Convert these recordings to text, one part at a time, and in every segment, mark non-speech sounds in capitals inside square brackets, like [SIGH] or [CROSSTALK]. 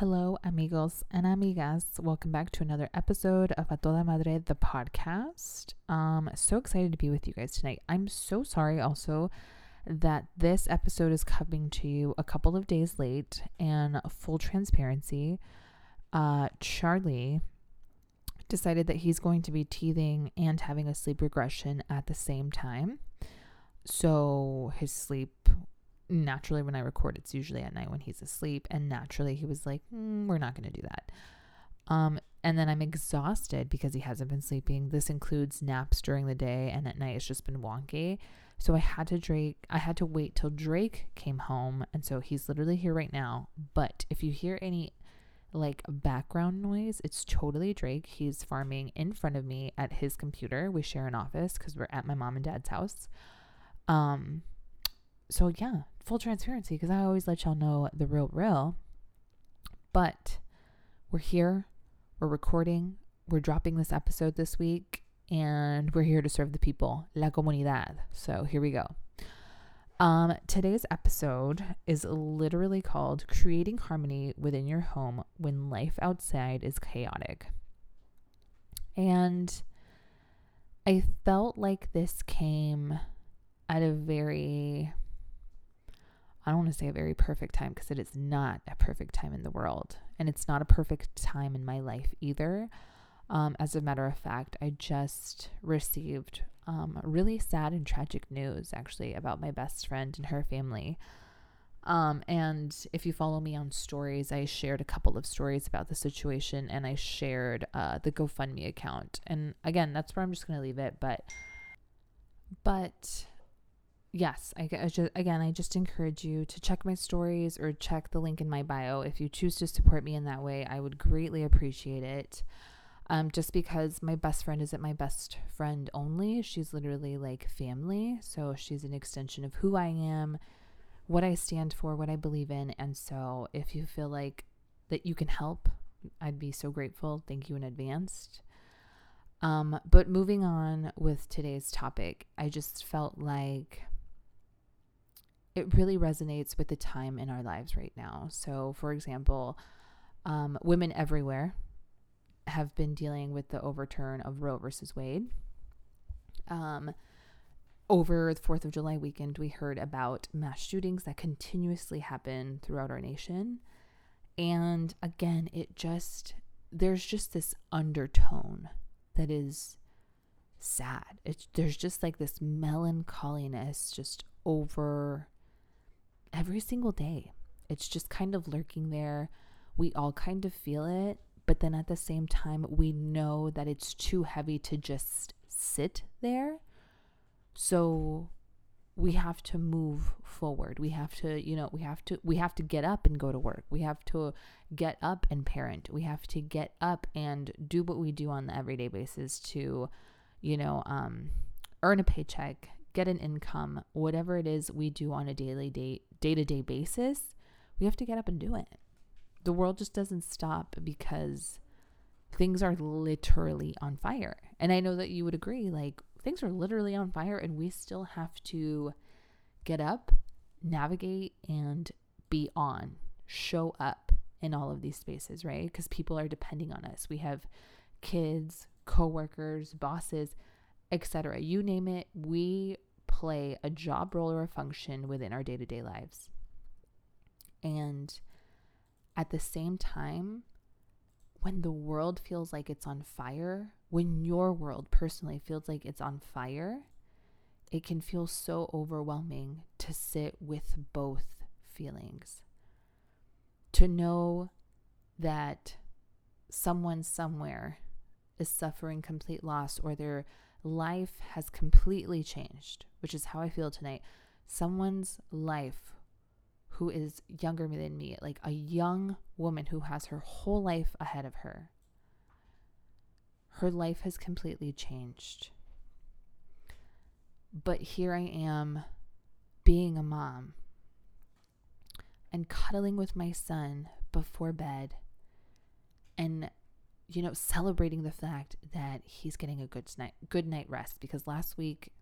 Hello, amigos and amigas. Welcome back to another episode of A Toda Madre, the podcast. Um, so excited to be with you guys tonight. I'm so sorry also that this episode is coming to you a couple of days late and full transparency. Uh, Charlie decided that he's going to be teething and having a sleep regression at the same time. So his sleep naturally when I record, it's usually at night when he's asleep. And naturally, he was like, mm, "We're not going to do that." Um, and then I'm exhausted because he hasn't been sleeping. This includes naps during the day, and at night it's just been wonky. So I had to Drake. I had to wait till Drake came home, and so he's literally here right now. But if you hear any like background noise, it's totally Drake. He's farming in front of me at his computer. We share an office because we're at my mom and dad's house. Um, so yeah, full transparency because I always let y'all know the real, real. But we're here, we're recording, we're dropping this episode this week, and we're here to serve the people, la comunidad. So here we go. Um, today's episode is literally called Creating Harmony Within Your Home When Life Outside is Chaotic. And I felt like this came at a very I don't want to say a very perfect time because it is not a perfect time in the world. And it's not a perfect time in my life either. Um, as a matter of fact, I just received um, really sad and tragic news actually about my best friend and her family. Um, and if you follow me on stories, I shared a couple of stories about the situation and I shared uh, the GoFundMe account. And again, that's where I'm just going to leave it. But, but yes, I, I just, again, I just encourage you to check my stories or check the link in my bio. If you choose to support me in that way, I would greatly appreciate it. Um, just because my best friend isn't my best friend only, she's literally like family. So she's an extension of who I am, what I stand for, what I believe in. And so if you feel like that you can help, I'd be so grateful. Thank you in advance. Um, but moving on with today's topic, I just felt like it really resonates with the time in our lives right now. So, for example, um, women everywhere have been dealing with the overturn of Roe versus Wade. Um, over the 4th of July weekend, we heard about mass shootings that continuously happen throughout our nation. And again, it just, there's just this undertone that is sad. It's, there's just like this melancholiness just over every single day. It's just kind of lurking there. We all kind of feel it, but then at the same time, we know that it's too heavy to just sit there. So we have to move forward. We have to, you know, we have to we have to get up and go to work. We have to get up and parent. We have to get up and do what we do on the everyday basis to, you know, um earn a paycheck, get an income, whatever it is we do on a daily day day to day basis, we have to get up and do it. The world just doesn't stop because things are literally on fire. And I know that you would agree, like things are literally on fire, and we still have to get up, navigate, and be on, show up in all of these spaces, right? Because people are depending on us. We have kids, coworkers, bosses, etc. You name it, we play a job role or a function within our day to day lives. And at the same time, when the world feels like it's on fire, when your world personally feels like it's on fire, it can feel so overwhelming to sit with both feelings. To know that someone somewhere is suffering complete loss or they're life has completely changed, which is how I feel tonight. Someone's life who is younger than me, like a young woman who has her whole life ahead of her. Her life has completely changed. But here I am being a mom and cuddling with my son before bed and you know, celebrating the fact that he's getting a good night good night rest because last week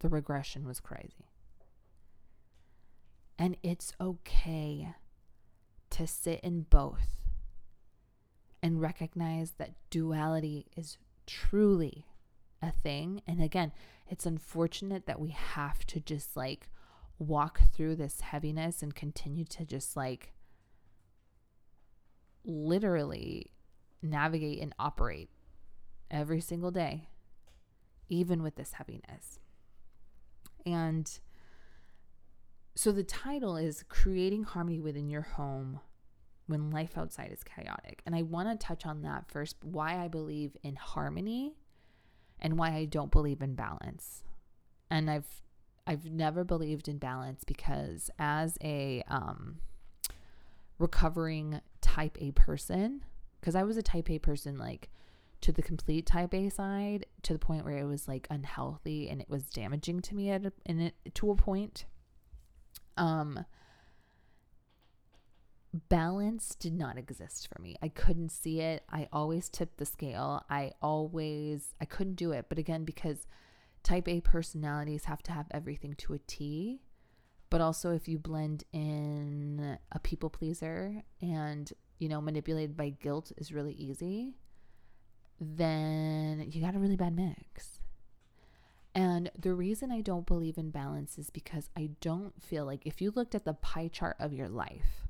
the regression was crazy. And it's okay to sit in both and recognize that duality is truly a thing. And again, it's unfortunate that we have to just like walk through this heaviness and continue to just like literally navigate and operate every single day, even with this heaviness. And so the title is Creating Harmony Within Your Home When Life Outside is Chaotic. And I want to touch on that first why I believe in harmony and why I don't believe in balance. And I've I've never believed in balance because as a um, recovering type A person, because I was a type A person like to the complete type A side to the point where it was like unhealthy and it was damaging to me at a, in it to a point. Um balance did not exist for me. I couldn't see it. I always tipped the scale. I always I couldn't do it. But again because type A personalities have to have everything to a T. But also if you blend in a people pleaser and, you know, manipulated by guilt is really easy then you got a really bad mix. And the reason I don't believe in balance is because I don't feel like if you looked at the pie chart of your life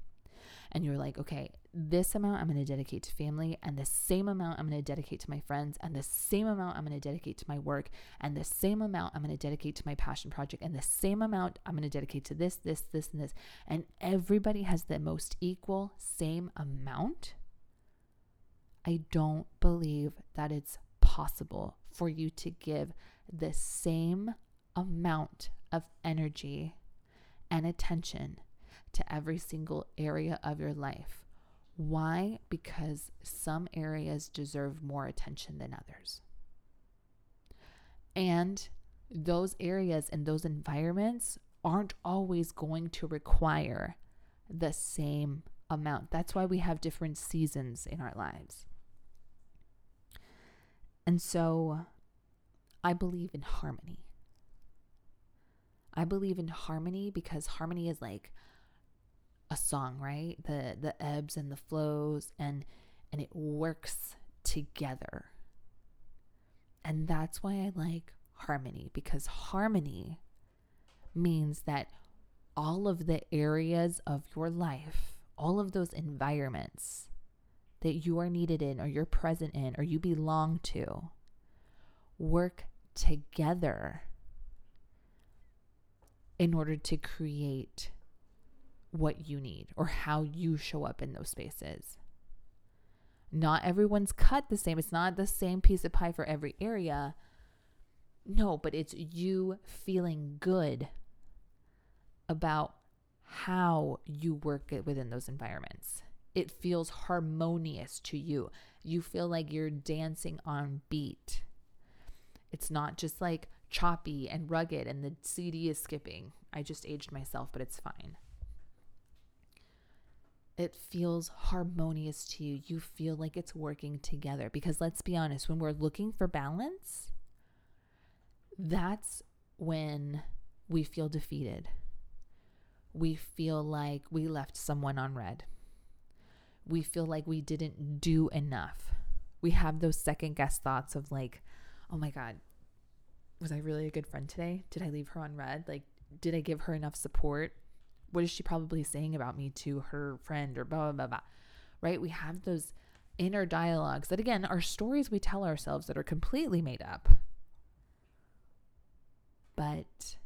and you're like, okay, this amount I'm going to dedicate to family, and the same amount I'm going to dedicate to my friends, and the same amount I'm going to dedicate to my work, and the same amount I'm going to dedicate to my passion project, and the same amount I'm going to dedicate to this, this, this, and this. And everybody has the most equal, same amount I don't believe that it's possible for you to give the same amount of energy and attention to every single area of your life. Why? Because some areas deserve more attention than others. And those areas and those environments aren't always going to require the same amount. That's why we have different seasons in our lives. And so I believe in harmony. I believe in harmony because harmony is like a song, right? The the ebbs and the flows and and it works together. And that's why I like harmony because harmony means that all of the areas of your life, all of those environments that you are needed in, or you're present in, or you belong to. Work together in order to create what you need or how you show up in those spaces. Not everyone's cut the same. It's not the same piece of pie for every area. No, but it's you feeling good about how you work within those environments it feels harmonious to you. You feel like you're dancing on beat. It's not just like choppy and rugged and the CD is skipping. I just aged myself, but it's fine. It feels harmonious to you. You feel like it's working together because let's be honest, when we're looking for balance, that's when we feel defeated. We feel like we left someone on red we feel like we didn't do enough. We have those second guess thoughts of like, oh my God, was I really a good friend today? Did I leave her on red? Like, did I give her enough support? What is she probably saying about me to her friend or blah, blah, blah, blah. Right? We have those inner dialogues that, again, are stories we tell ourselves that are completely made up. But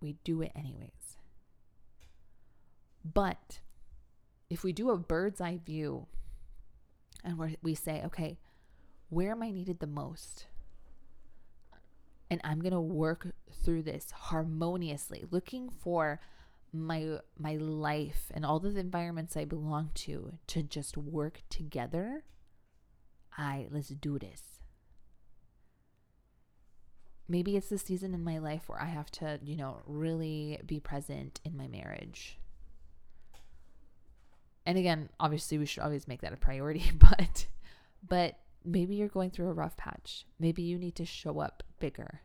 we do it anyways. But if we do a bird's eye view and we we say, okay, where am I needed the most? And I'm going to work through this harmoniously, looking for my my life and all the environments I belong to to just work together. I let's do this. Maybe it's the season in my life where I have to, you know, really be present in my marriage and again, obviously we should always make that a priority, [LAUGHS] but but maybe you're going through a rough patch. Maybe you need to show up bigger.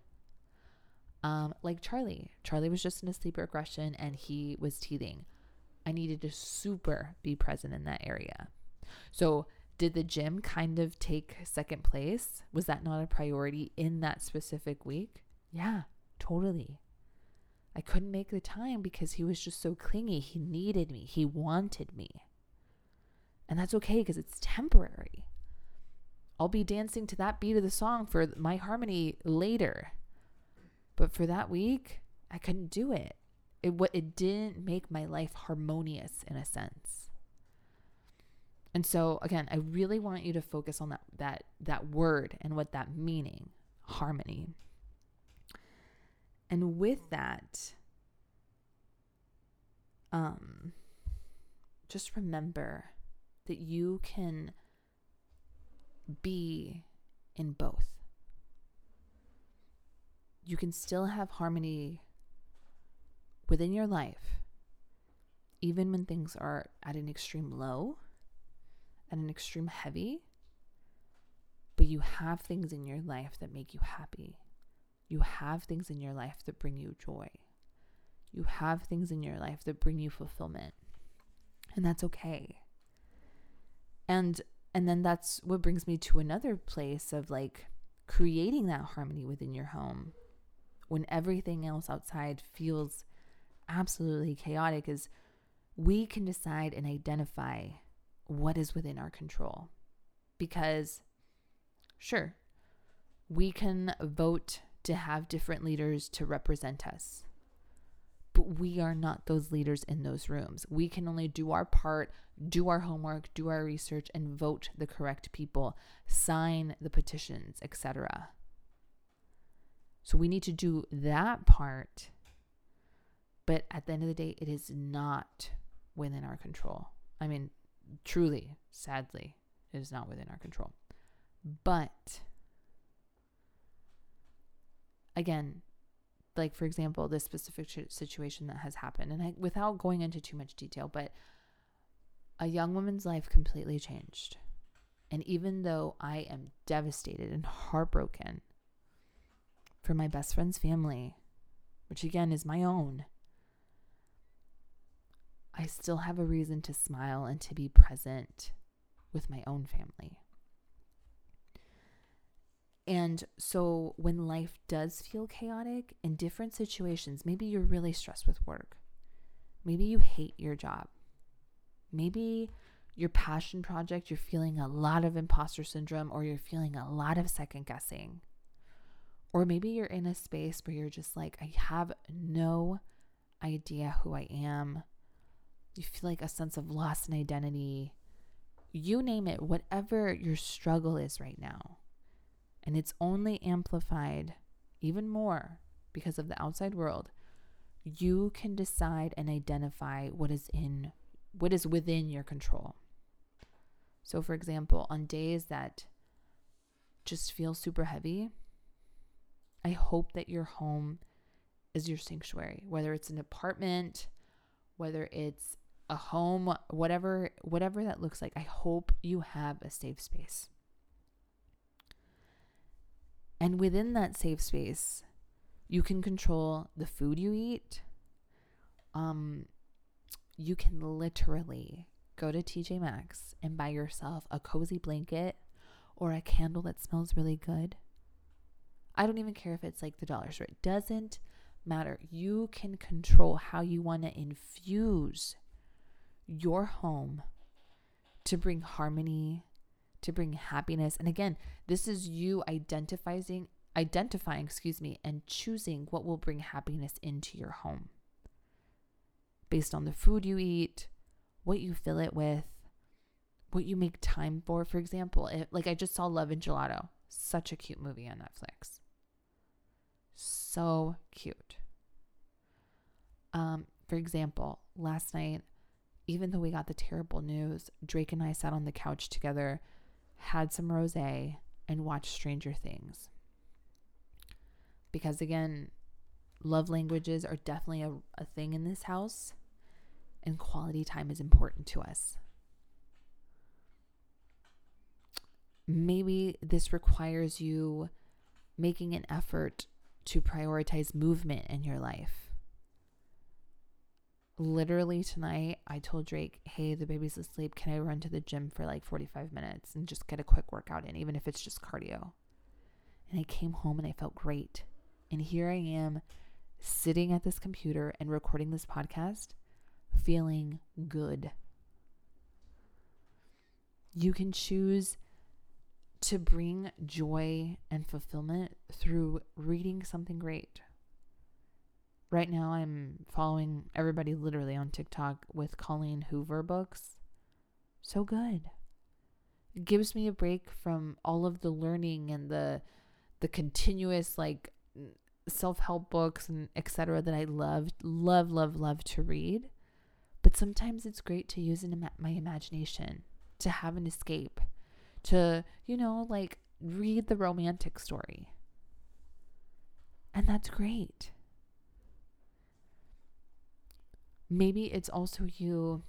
Um, like Charlie. Charlie was just in a sleep regression and he was teething. I needed to super be present in that area. So Did the gym kind of take second place? Was that not a priority in that specific week? Yeah, totally. I couldn't make the time because he was just so clingy. He needed me, he wanted me. And that's okay because it's temporary. I'll be dancing to that beat of the song for my harmony later. But for that week, I couldn't do it. It what it didn't make my life harmonious in a sense. And so again, I really want you to focus on that that that word and what that meaning, harmony. And with that, um just remember that you can be in both. You can still have harmony within your life, even when things are at an extreme low, at an extreme heavy, but you have things in your life that make you happy. You have things in your life that bring you joy. You have things in your life that bring you fulfillment. And that's okay. And and then that's what brings me to another place of like creating that harmony within your home when everything else outside feels absolutely chaotic is we can decide and identify what is within our control. Because, sure, we can vote to have different leaders to represent us, but we are not those leaders in those rooms. We can only do our part, do our homework, do our research, and vote the correct people, sign the petitions, etc. So we need to do that part but at the end of the day, it is not within our control. I mean, truly, sadly, it is not within our control. But again, like for example, this specific situation that has happened, and I, without going into too much detail, but a young woman's life completely changed. And even though I am devastated and heartbroken for my best friend's family, which again is my own, I still have a reason to smile and to be present with my own family. And so when life does feel chaotic in different situations, maybe you're really stressed with work. Maybe you hate your job. Maybe your passion project, you're feeling a lot of imposter syndrome or you're feeling a lot of second guessing. Or maybe you're in a space where you're just like, I have no idea who I am you feel like a sense of loss and identity, you name it, whatever your struggle is right now. And it's only amplified even more because of the outside world. You can decide and identify what is in what is within your control. So for example, on days that just feel super heavy, I hope that your home is your sanctuary, whether it's an apartment, whether it's a home, whatever whatever that looks like. I hope you have a safe space. And within that safe space, you can control the food you eat. Um you can literally go to TJ Maxx and buy yourself a cozy blanket or a candle that smells really good. I don't even care if it's like the dollar store. It doesn't matter. You can control how you want to infuse your home to bring harmony, to bring happiness. And again, this is you identifying identifying, excuse me, and choosing what will bring happiness into your home. Based on the food you eat, what you fill it with, what you make time for. For example, it, like I just saw Love and Gelato, such a cute movie on Netflix. So cute. Um, for example, last night even though we got the terrible news, Drake and I sat on the couch together, had some rose, and watched Stranger Things. Because again, love languages are definitely a, a thing in this house, and quality time is important to us. Maybe this requires you making an effort to prioritize movement in your life literally tonight, I told Drake, hey, the baby's asleep. Can I run to the gym for like 45 minutes and just get a quick workout in, even if it's just cardio? And I came home and I felt great. And here I am sitting at this computer and recording this podcast, feeling good. You can choose to bring joy and fulfillment through reading something great. Right now, I'm following everybody literally on TikTok with Colleen Hoover books. So good. It gives me a break from all of the learning and the the continuous like self-help books and etc that I love love love love to read. But sometimes it's great to use my imagination to have an escape to, you know, like read the romantic story. And that's great. Maybe it's also you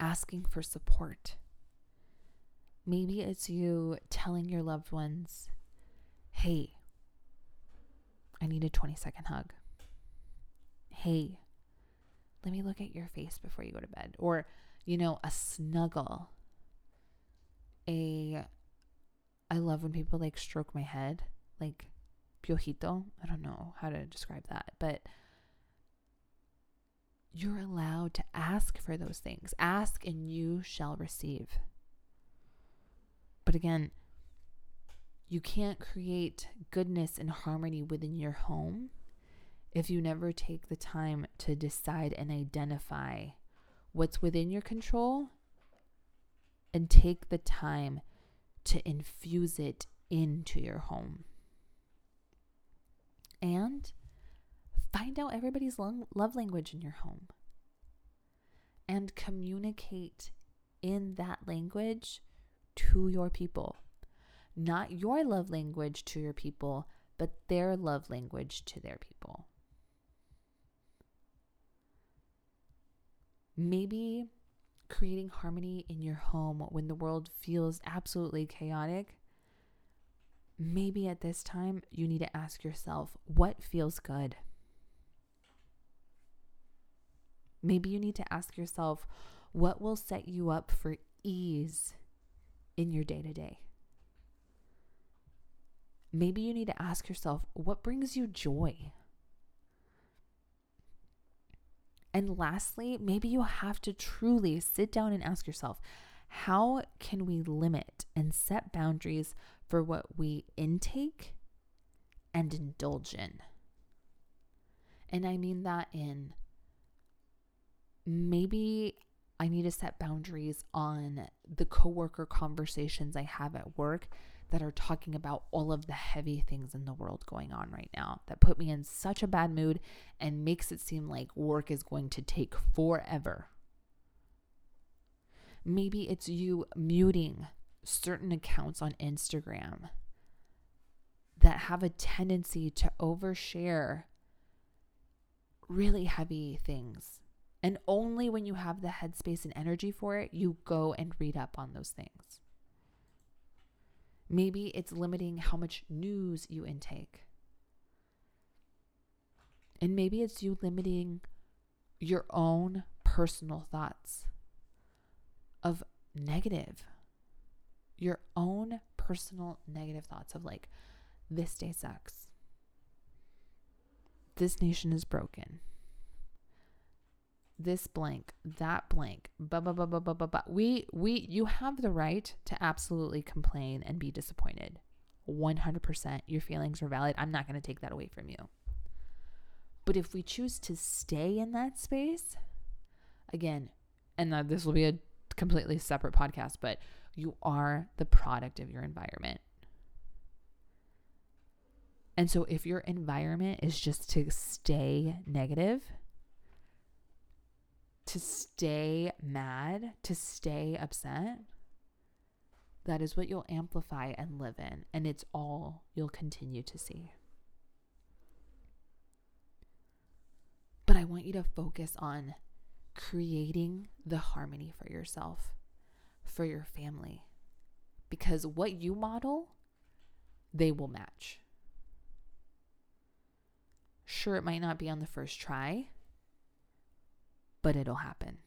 asking for support. Maybe it's you telling your loved ones, hey, I need a 20 second hug. Hey, let me look at your face before you go to bed. Or, you know, a snuggle a I love when people like stroke my head, like piojito. I don't know how to describe that, but you're allowed to ask for those things. Ask and you shall receive. But again, you can't create goodness and harmony within your home if you never take the time to decide and identify what's within your control and take the time to infuse it into your home. And find out everybody's love language in your home and communicate in that language to your people. Not your love language to your people, but their love language to their people. Maybe creating harmony in your home when the world feels absolutely chaotic, maybe at this time you need to ask yourself what feels good? Maybe you need to ask yourself what will set you up for ease in your day to day. Maybe you need to ask yourself what brings you joy? And lastly, maybe you have to truly sit down and ask yourself how can we limit and set boundaries for what we intake and indulge in? And I mean that in maybe I need to set boundaries on the coworker conversations I have at work that are talking about all of the heavy things in the world going on right now that put me in such a bad mood and makes it seem like work is going to take forever. Maybe it's you muting certain accounts on Instagram that have a tendency to overshare really heavy things. And only when you have the headspace and energy for it, you go and read up on those things. Maybe it's limiting how much news you intake. And maybe it's you limiting your own personal thoughts of negative, your own personal negative thoughts of like, this day sucks. This nation is broken this blank, that blank, blah, blah, blah, blah, blah, blah, blah. We, we, you have the right to absolutely complain and be disappointed. 100%. Your feelings are valid. I'm not going to take that away from you. But if we choose to stay in that space, again, and this will be a completely separate podcast, but you are the product of your environment. And so if your environment is just to stay negative, to stay mad, to stay upset, that is what you'll amplify and live in. And it's all you'll continue to see. But I want you to focus on creating the harmony for yourself, for your family. Because what you model, they will match. Sure, it might not be on the first try, but it'll happen.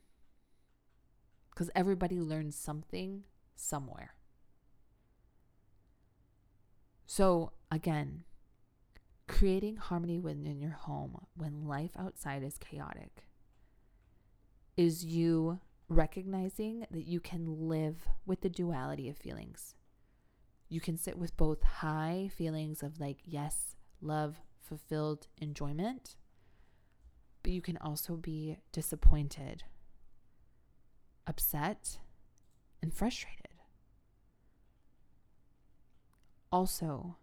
Because everybody learns something somewhere. So, again, creating harmony within your home when life outside is chaotic is you recognizing that you can live with the duality of feelings. You can sit with both high feelings of like, yes, love, fulfilled enjoyment, but you can also be disappointed, upset, and frustrated. Also,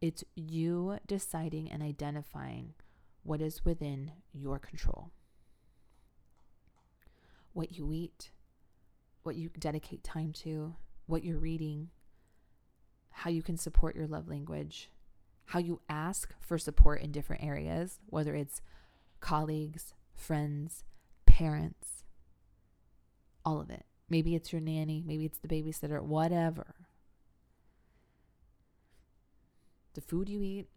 it's you deciding and identifying what is within your control. What you eat, what you dedicate time to, what you're reading, how you can support your love language, how you ask for support in different areas, whether it's colleagues, friends, parents, all of it. Maybe it's your nanny, maybe it's the babysitter, whatever. The food you eat,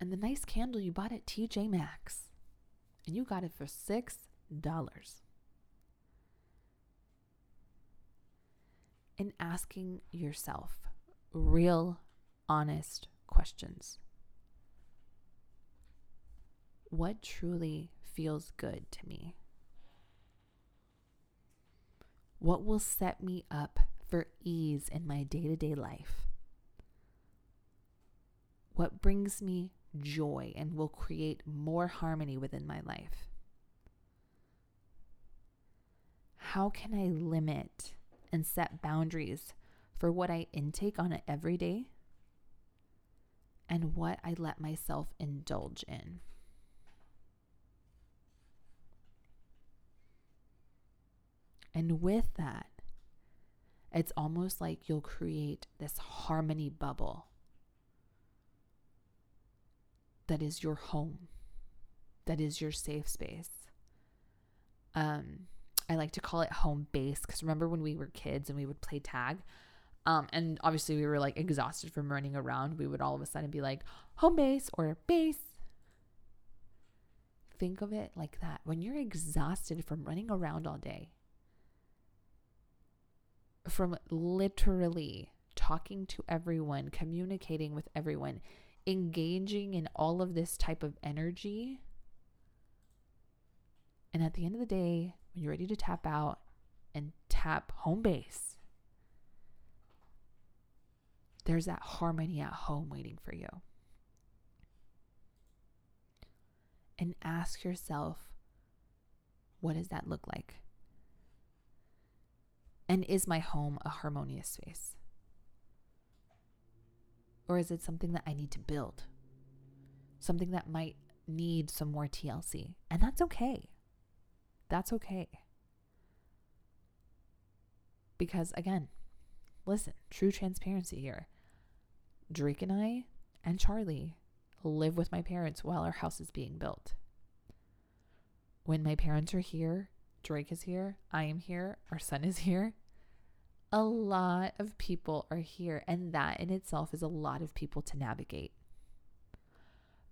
and the nice candle you bought at TJ Maxx. And you got it for $6. And asking yourself real, honest questions. What truly feels good to me? What will set me up for ease in my day to day life? What brings me joy and will create more harmony within my life? How can I limit and set boundaries for what I intake on every day and what I let myself indulge in? And with that, it's almost like you'll create this harmony bubble that is your home, that is your safe space. Um, I like to call it home base because remember when we were kids and we would play tag? Um, and obviously we were like exhausted from running around. We would all of a sudden be like, home base or base. Think of it like that. When you're exhausted from running around all day, from literally talking to everyone, communicating with everyone, engaging in all of this type of energy. And at the end of the day, when you're ready to tap out and tap home base, there's that harmony at home waiting for you. And ask yourself, what does that look like? And is my home a harmonious space? Or is it something that I need to build? Something that might need some more TLC. And that's okay. That's okay. Because again, listen, true transparency here. Drake and I and Charlie live with my parents while our house is being built. When my parents are here, Drake is here, I am here, our son is here, a lot of people are here, and that in itself is a lot of people to navigate.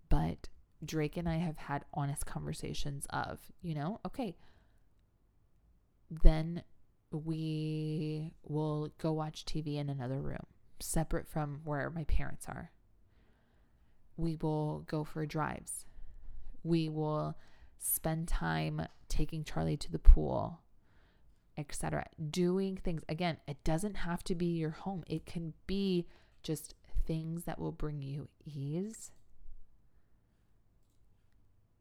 But Drake and I have had honest conversations of, you know, okay, then we will go watch TV in another room, separate from where my parents are. We will go for drives. We will spend time taking Charlie to the pool etc. Doing things again, it doesn't have to be your home. It can be just things that will bring you ease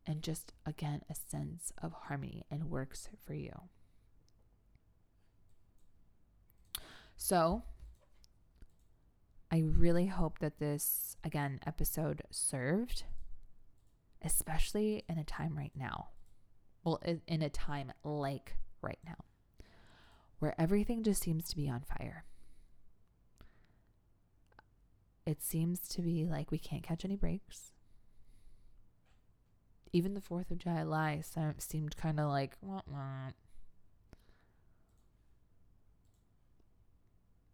and just again a sense of harmony and works for you. So, I really hope that this again episode served especially in a time right now. Well, in a time like right now where everything just seems to be on fire. It seems to be like we can't catch any breaks. Even the 4th of July seemed kind of like, wah, wah.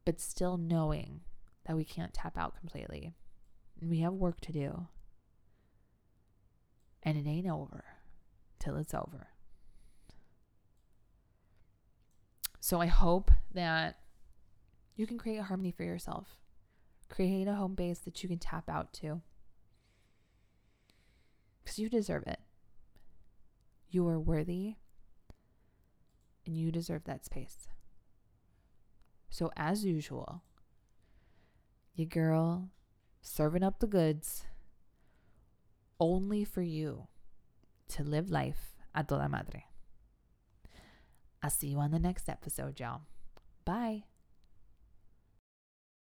but still knowing that we can't tap out completely. And we have work to do. And it ain't over till it's over. So I hope that you can create a harmony for yourself. Create a home base that you can tap out to. Because you deserve it. You are worthy and you deserve that space. So, as usual, your girl serving up the goods only for you to live life a toda madre. I'll see you on the next episode, y'all. Bye.